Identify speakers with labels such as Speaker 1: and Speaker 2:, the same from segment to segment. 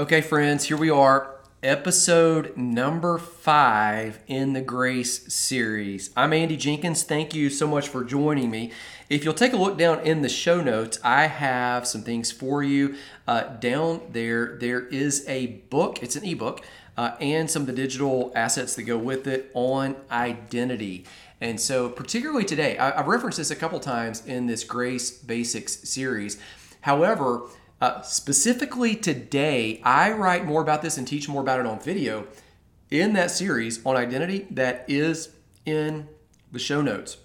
Speaker 1: Okay, friends, here we are, episode number five in the Grace series. I'm Andy Jenkins. Thank you so much for joining me. If you'll take a look down in the show notes, I have some things for you. Uh, down there, there is a book, it's an ebook, uh, and some of the digital assets that go with it on identity. And so, particularly today, I, have referenced this a couple times in this Grace Basics series. However, uh, specifically today, I write more about this and teach more about it on video in that series on identity that is in the show notes.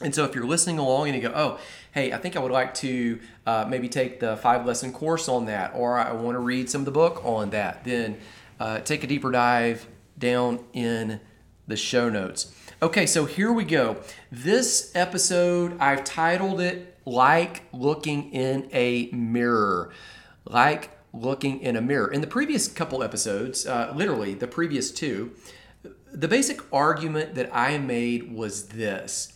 Speaker 1: And so if you're listening along and you go, oh, hey, I think I would like to uh, maybe take the five lesson course on that, or I want to read some of the book on that, then uh, take a deeper dive down in the show notes. Okay, so here we go. This episode, I've titled it like looking in a mirror. Like looking in a mirror. In the previous couple episodes, uh, literally the previous two, the basic argument that I made was this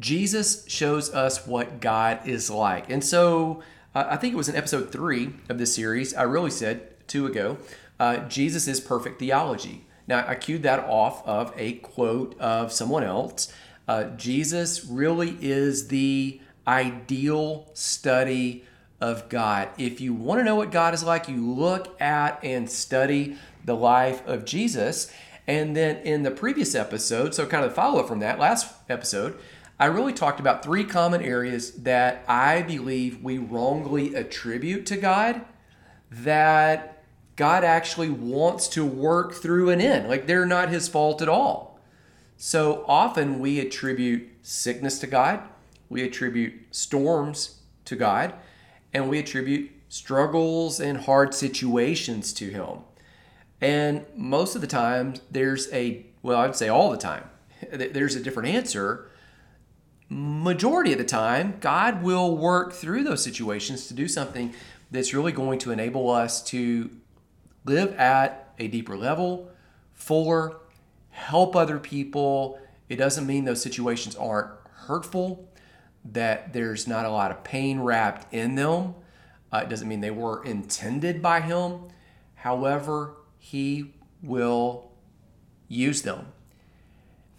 Speaker 1: Jesus shows us what God is like. And so uh, I think it was in episode three of this series, I really said two ago, uh, Jesus is perfect theology. Now, I cued that off of a quote of someone else. Uh, Jesus really is the ideal study of God. If you want to know what God is like, you look at and study the life of Jesus. And then in the previous episode, so kind of follow up from that last episode, I really talked about three common areas that I believe we wrongly attribute to God that God actually wants to work through and in. Like they're not his fault at all. So often we attribute sickness to God, we attribute storms to God, and we attribute struggles and hard situations to Him. And most of the time, there's a, well, I'd say all the time, there's a different answer. Majority of the time, God will work through those situations to do something that's really going to enable us to live at a deeper level, fuller, help other people. It doesn't mean those situations aren't hurtful that there's not a lot of pain wrapped in them. Uh, it doesn't mean they were intended by Him. However, He will use them.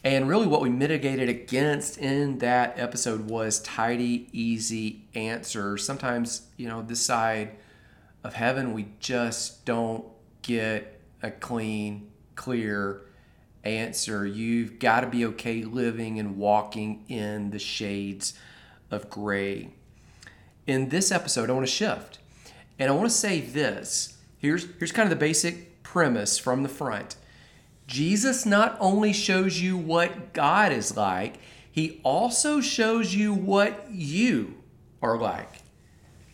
Speaker 1: And really, what we mitigated against in that episode was tidy, easy answers. Sometimes, you know, this side of heaven, we just don't get a clean, clear answer. You've got to be okay living and walking in the shades of gray. In this episode, I want to shift. And I want to say this. Here's, here's kind of the basic premise from the front. Jesus not only shows you what God is like, he also shows you what you are like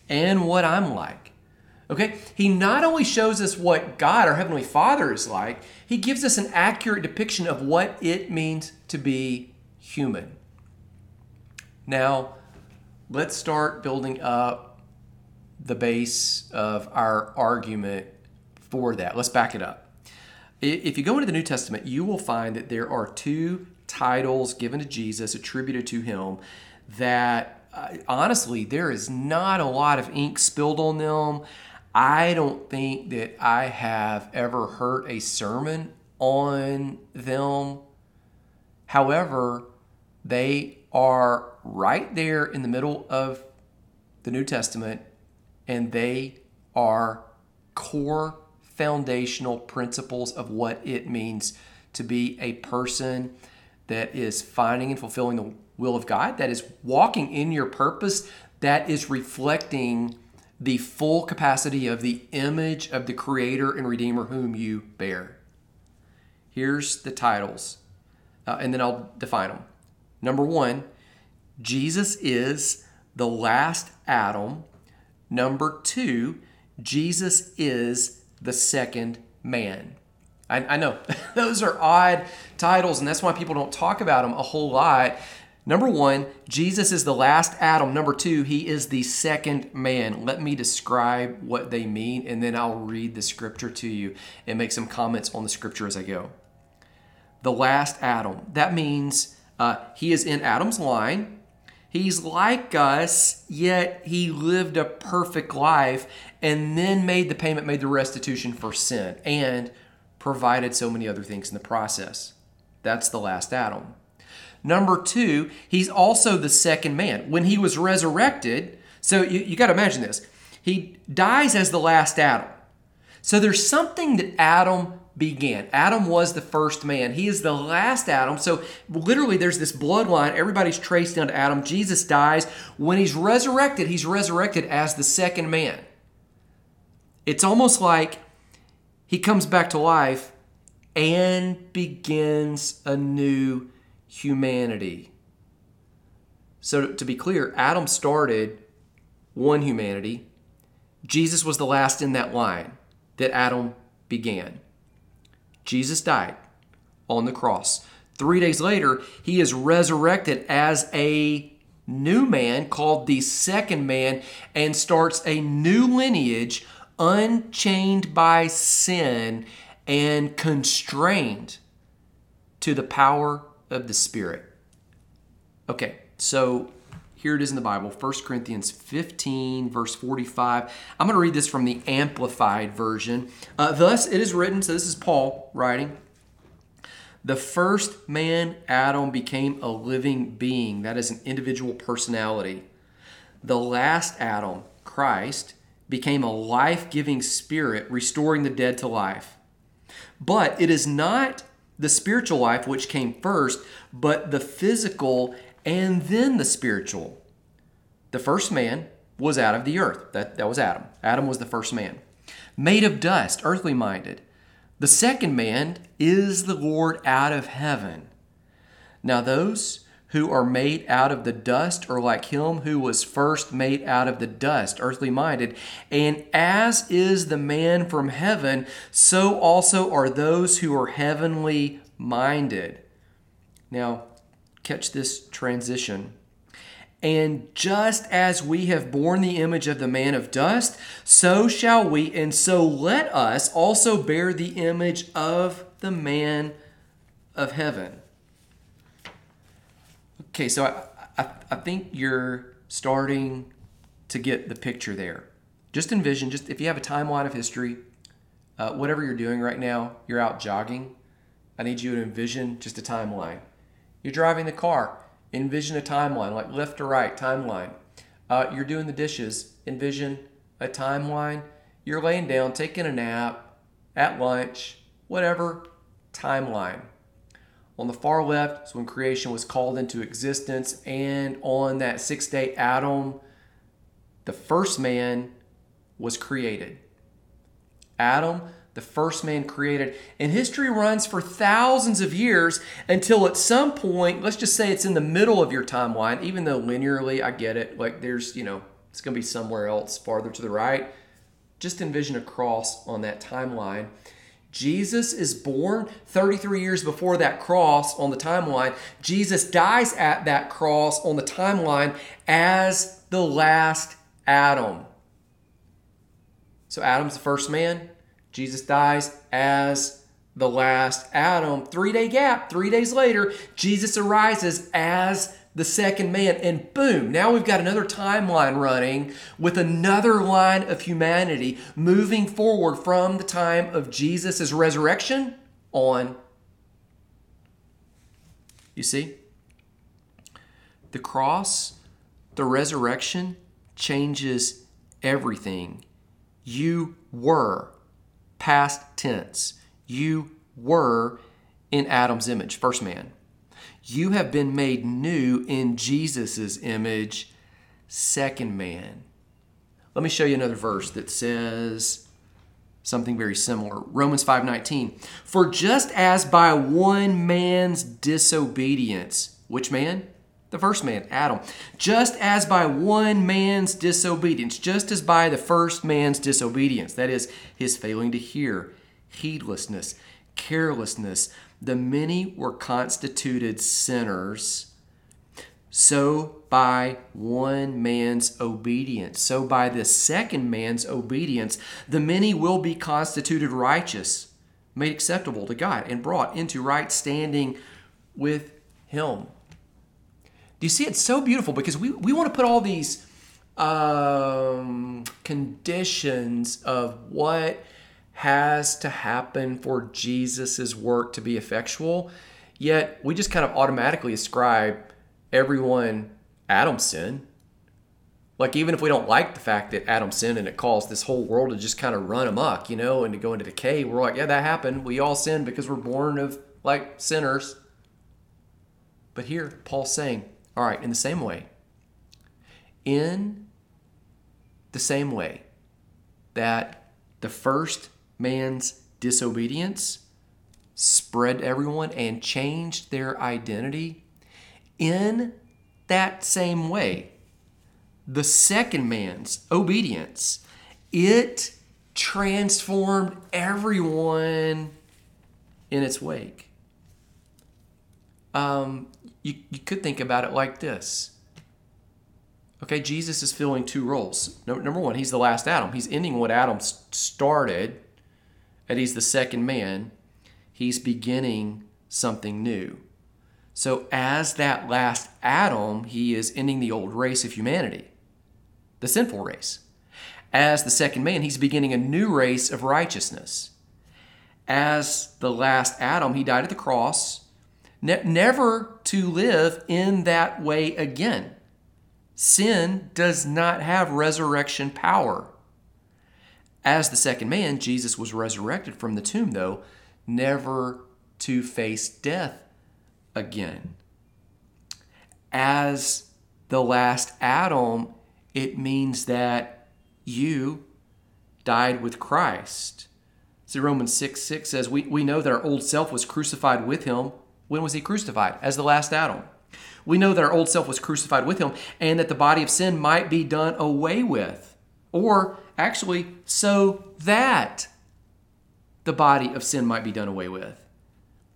Speaker 1: and what I'm like. Okay? He not only shows us what God, our Heavenly Father, is like, he gives us an accurate depiction of what it means to be human. Now, let's start building up the base of our argument for that. Let's back it up. If you go into the New Testament, you will find that there are two titles given to Jesus, attributed to him, that uh, honestly, there is not a lot of ink spilled on them. I don't think that I have ever heard a sermon on them. However, they are right there in the middle of the New Testament, and they are core foundational principles of what it means to be a person that is finding and fulfilling the will of God, that is walking in your purpose, that is reflecting the full capacity of the image of the Creator and Redeemer whom you bear. Here's the titles, uh, and then I'll define them. Number one, Jesus is the last Adam. Number two, Jesus is the second man. I, I know those are odd titles, and that's why people don't talk about them a whole lot. Number one, Jesus is the last Adam. Number two, he is the second man. Let me describe what they mean, and then I'll read the scripture to you and make some comments on the scripture as I go. The last Adam. That means uh, he is in Adam's line. He's like us, yet he lived a perfect life and then made the payment, made the restitution for sin, and provided so many other things in the process. That's the last Adam. Number two, he's also the second man. When he was resurrected, so you, you got to imagine this. He dies as the last Adam. So there's something that Adam began. Adam was the first man. He is the last Adam. So literally there's this bloodline. Everybody's traced down to Adam. Jesus dies. When he's resurrected, he's resurrected as the second man. It's almost like he comes back to life and begins a new humanity. So to be clear, Adam started one humanity. Jesus was the last in that line that Adam began. Jesus died on the cross. Three days later, he is resurrected as a new man called the second man and starts a new lineage unchained by sin and constrained to the power of the Spirit. Okay, so here it is in the Bible, 1 Corinthians 15, verse 45. I'm going to read this from the Amplified Version. Uh, Thus it is written, so this is Paul writing. The first man, Adam, became a living being. That is an individual personality. The last Adam, Christ, became a life giving spirit, restoring the dead to life. But it is not the spiritual life which came first, but the physical and then the spiritual. The first man was out of the earth. That, that was Adam. Adam was the first man. Made of dust, earthly minded. The second man is the Lord out of heaven. Now, those who are made out of the dust are like him who was first made out of the dust, earthly minded. And as is the man from heaven, so also are those who are heavenly minded. Now, catch this transition. And just as we have borne the image of the man of dust, so shall we, and so let us also bear the image of the man of heaven. Okay, so I, I, I think you're starting to get the picture there. Just envision, just if you have a timeline of history, uh, whatever you're doing right now, you're out jogging. I need you to envision just a timeline. You're driving the car, envision a timeline, like left to right timeline. Uh, you're doing the dishes, envision a timeline. You're laying down, taking a nap, at lunch, whatever, timeline. On the far left is when creation was called into existence, and on that sixth day, Adam, the first man, was created. Adam the first man created. And history runs for thousands of years until at some point, let's just say it's in the middle of your timeline, even though linearly, I get it. Like there's, you know, it's going to be somewhere else farther to the right. Just envision a cross on that timeline. Jesus is born 33 years before that cross on the timeline. Jesus dies at that cross on the timeline as the last Adam. So Adam's the first man, Jesus dies as the last Adam. Three day gap, three days later, Jesus arises as the second man. And boom, now we've got another timeline running with another line of humanity moving forward from the time of Jesus' resurrection on. You see? The cross, the resurrection changes everything. You were past tense. You were in Adam's image, first man. You have been made new in Jesus' image, second man. Let me show you another verse that says something very similar. Romans 5:19. For just as by one man's disobedience, which man? The first man, Adam. Just as by one man's disobedience, just as by the first man's disobedience, that is, his failing to hear, heedlessness, carelessness, the many were constituted sinners, so by one man's obedience, so by the second man's obedience, the many will be constituted righteous, made acceptable to God, and brought into right standing with Him. Do you see? It's so beautiful because we, we want to put all these um, conditions of what has to happen for Jesus' work to be effectual, yet we just kind of automatically ascribe everyone Adam's sin. Like, even if we don't like the fact that Adam sinned and it caused this whole world to just kind of run amok, you know, and to go into decay, we're like, yeah, that happened. We all sin because we're born of like sinners. But here, Paul's saying, all right, in the same way, in the same way that the first man's disobedience spread everyone and changed their identity, in that same way, the second man's obedience, it transformed everyone in its wake. Um, you, you could think about it like this. Okay, Jesus is filling two roles. Number one, he's the last Adam. He's ending what Adam started, and he's the second man. He's beginning something new. So, as that last Adam, he is ending the old race of humanity, the sinful race. As the second man, he's beginning a new race of righteousness. As the last Adam, he died at the cross, ne- never to live in that way again. Sin does not have resurrection power. As the second man, Jesus was resurrected from the tomb, though, never to face death again. As the last Adam, it means that you died with Christ. See, Romans 6 6 says, we, we know that our old self was crucified with him. When was he crucified? As the last Adam. We know that our old self was crucified with him and that the body of sin might be done away with. Or actually, so that the body of sin might be done away with.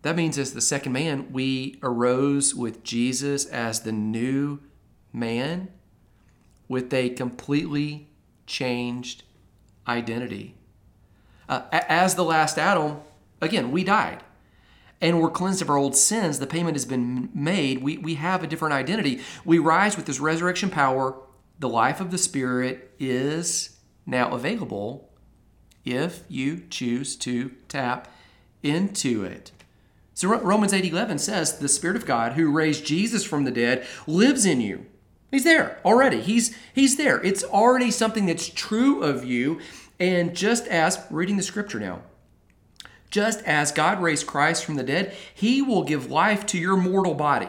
Speaker 1: That means, as the second man, we arose with Jesus as the new man with a completely changed identity. Uh, as the last Adam, again, we died and we're cleansed of our old sins. The payment has been made. We, we have a different identity. We rise with this resurrection power. The life of the Spirit is now available if you choose to tap into it. So Romans 8:11 says, "The Spirit of God who raised Jesus from the dead lives in you." He's there already. He's he's there. It's already something that's true of you. And just as reading the scripture now, just as God raised Christ from the dead, he will give life to your mortal body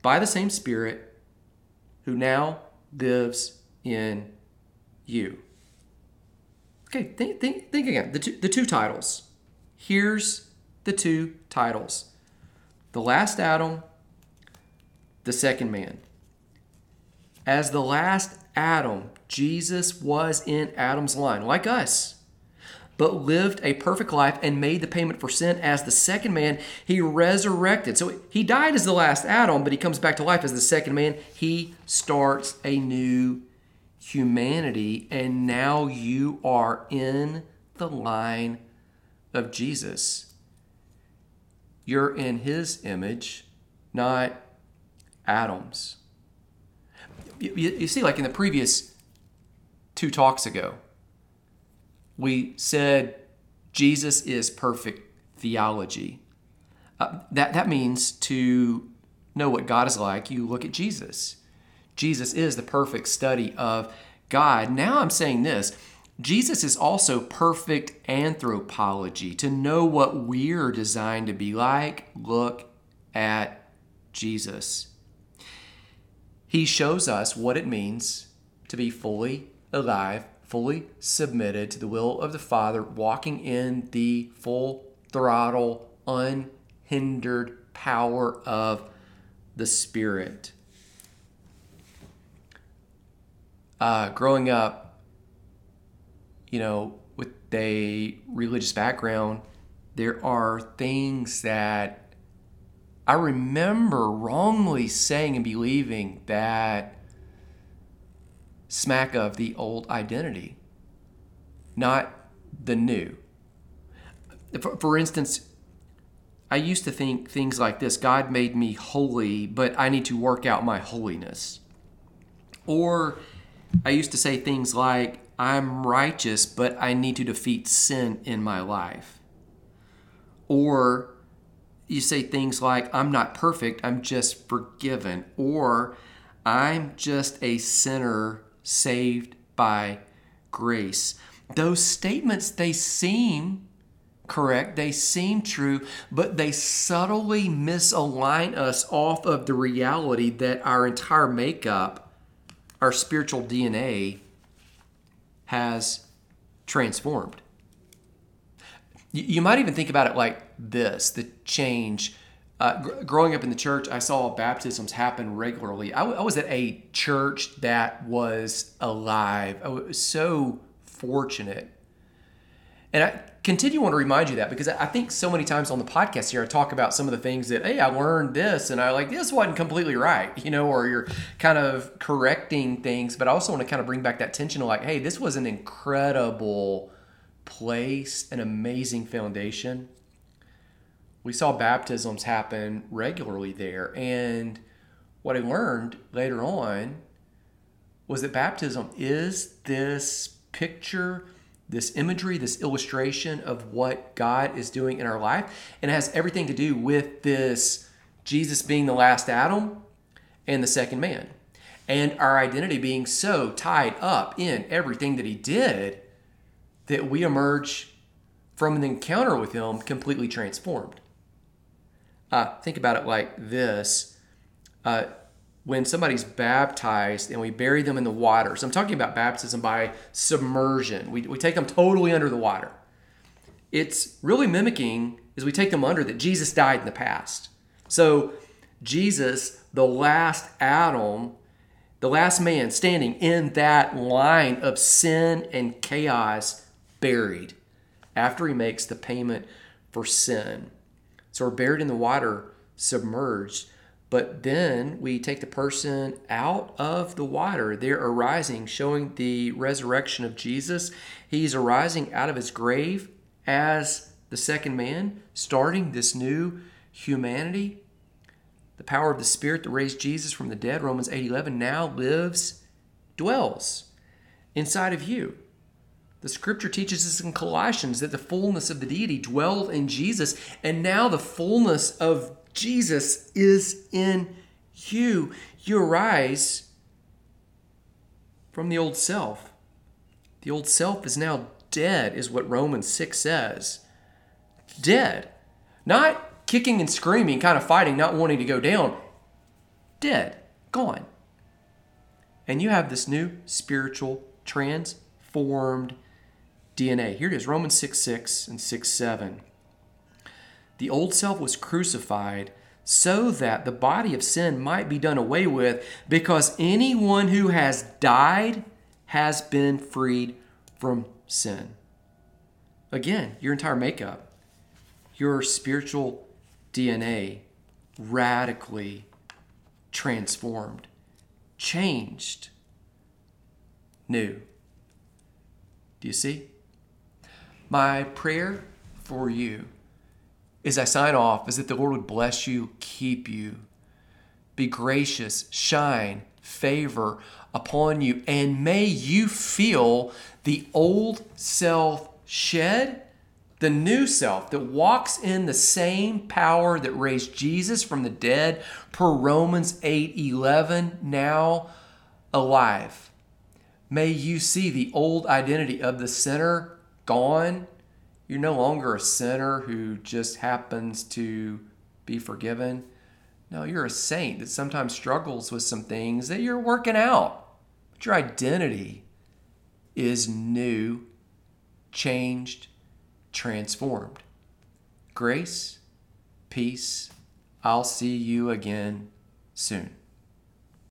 Speaker 1: by the same Spirit who now lives in you. Okay, think, think, think again. The two, the two titles. Here's the two titles The last Adam, the second man. As the last Adam, Jesus was in Adam's line, like us but lived a perfect life and made the payment for sin as the second man. He resurrected. So he died as the last Adam, but he comes back to life as the second man. He starts a new humanity, and now you are in the line of Jesus. You're in his image, not Adam's. You, you, see, like in the previous two talks ago, we said Jesus is perfect theology. Uh, that, that means to know what God is like, you look at Jesus. Jesus is the perfect study of God. Now I'm saying this Jesus is also perfect anthropology. To know what we're designed to be like, look at Jesus. He shows us what it means to be fully alive fully submitted to the will of the Father, walking in the full throttle, unhindered power of the Spirit. Uh, growing up, you know, with a religious background, there are things that I remember wrongly saying and believing that smack of the old identity, not the new. For, for instance, I used to think things like this God made me holy, but I need to work out my holiness. Or I used to say things like, I'm righteous, but I need to defeat sin in my life. Or you say things like, I'm not perfect, I'm just forgiven. Or I'm just a sinner saved by grace. Those statements, they seem correct, they seem true, but they subtly misalign us off of the reality that our entire makeup, our spiritual DNA, has transformed. You might even think about it like this the change. Uh, gr- growing up in the church, I saw baptisms happen regularly. I, w- I was at a church that was alive. I was so fortunate. And I continue want to remind you that because I think so many times on the podcast here, I talk about some of the things that, hey, I learned this and I like this wasn't completely right, you know, or you're kind of correcting things. But I also want to kind of bring back that tension of like, hey, this was an incredible place, an amazing foundation. We saw baptisms happen regularly there. And what I learned later on was that baptism is this picture this imagery, this illustration of what God is doing in our life. And it has everything to do with this Jesus being the last Adam and the second man. And our identity being so tied up in everything that he did that we emerge from an encounter with him completely transformed. Uh, think about it like this. Uh, when somebody's baptized and we bury them in the water. So I'm talking about baptism by submersion. We, we take them totally under the water. It's really mimicking as we take them under that Jesus died in the past. So Jesus, the last Adam, the last man standing in that line of sin and chaos, buried after he makes the payment for sin. So we're buried in the water, submerged. But then we take the person out of the water. They're arising, showing the resurrection of Jesus. He's arising out of his grave as the second man, starting this new humanity. The power of the Spirit that raised Jesus from the dead, Romans 8 11, now lives, dwells inside of you. The scripture teaches us in Colossians that the fullness of the deity dwelled in Jesus, and now the fullness of Jesus is in you. You arise from the old self. The old self is now dead, is what Romans 6 says. Dead. Not kicking and screaming, kind of fighting, not wanting to go down. Dead. Gone. And you have this new spiritual transformed DNA. Here it is Romans 6 6 and 6 7. The old self was crucified so that the body of sin might be done away with, because anyone who has died has been freed from sin. Again, your entire makeup, your spiritual DNA radically transformed, changed, new. Do you see? My prayer for you as I sign off is that the Lord would bless you, keep you, be gracious, shine favor upon you, and may you feel the old self shed, the new self that walks in the same power that raised Jesus from the dead, per Romans 8 11, now alive. May you see the old identity of the sinner gone you're no longer a sinner who just happens to be forgiven. No, you're a saint that sometimes struggles with some things that you're working out. But your identity is new, changed, transformed. Grace, peace. I'll see you again soon.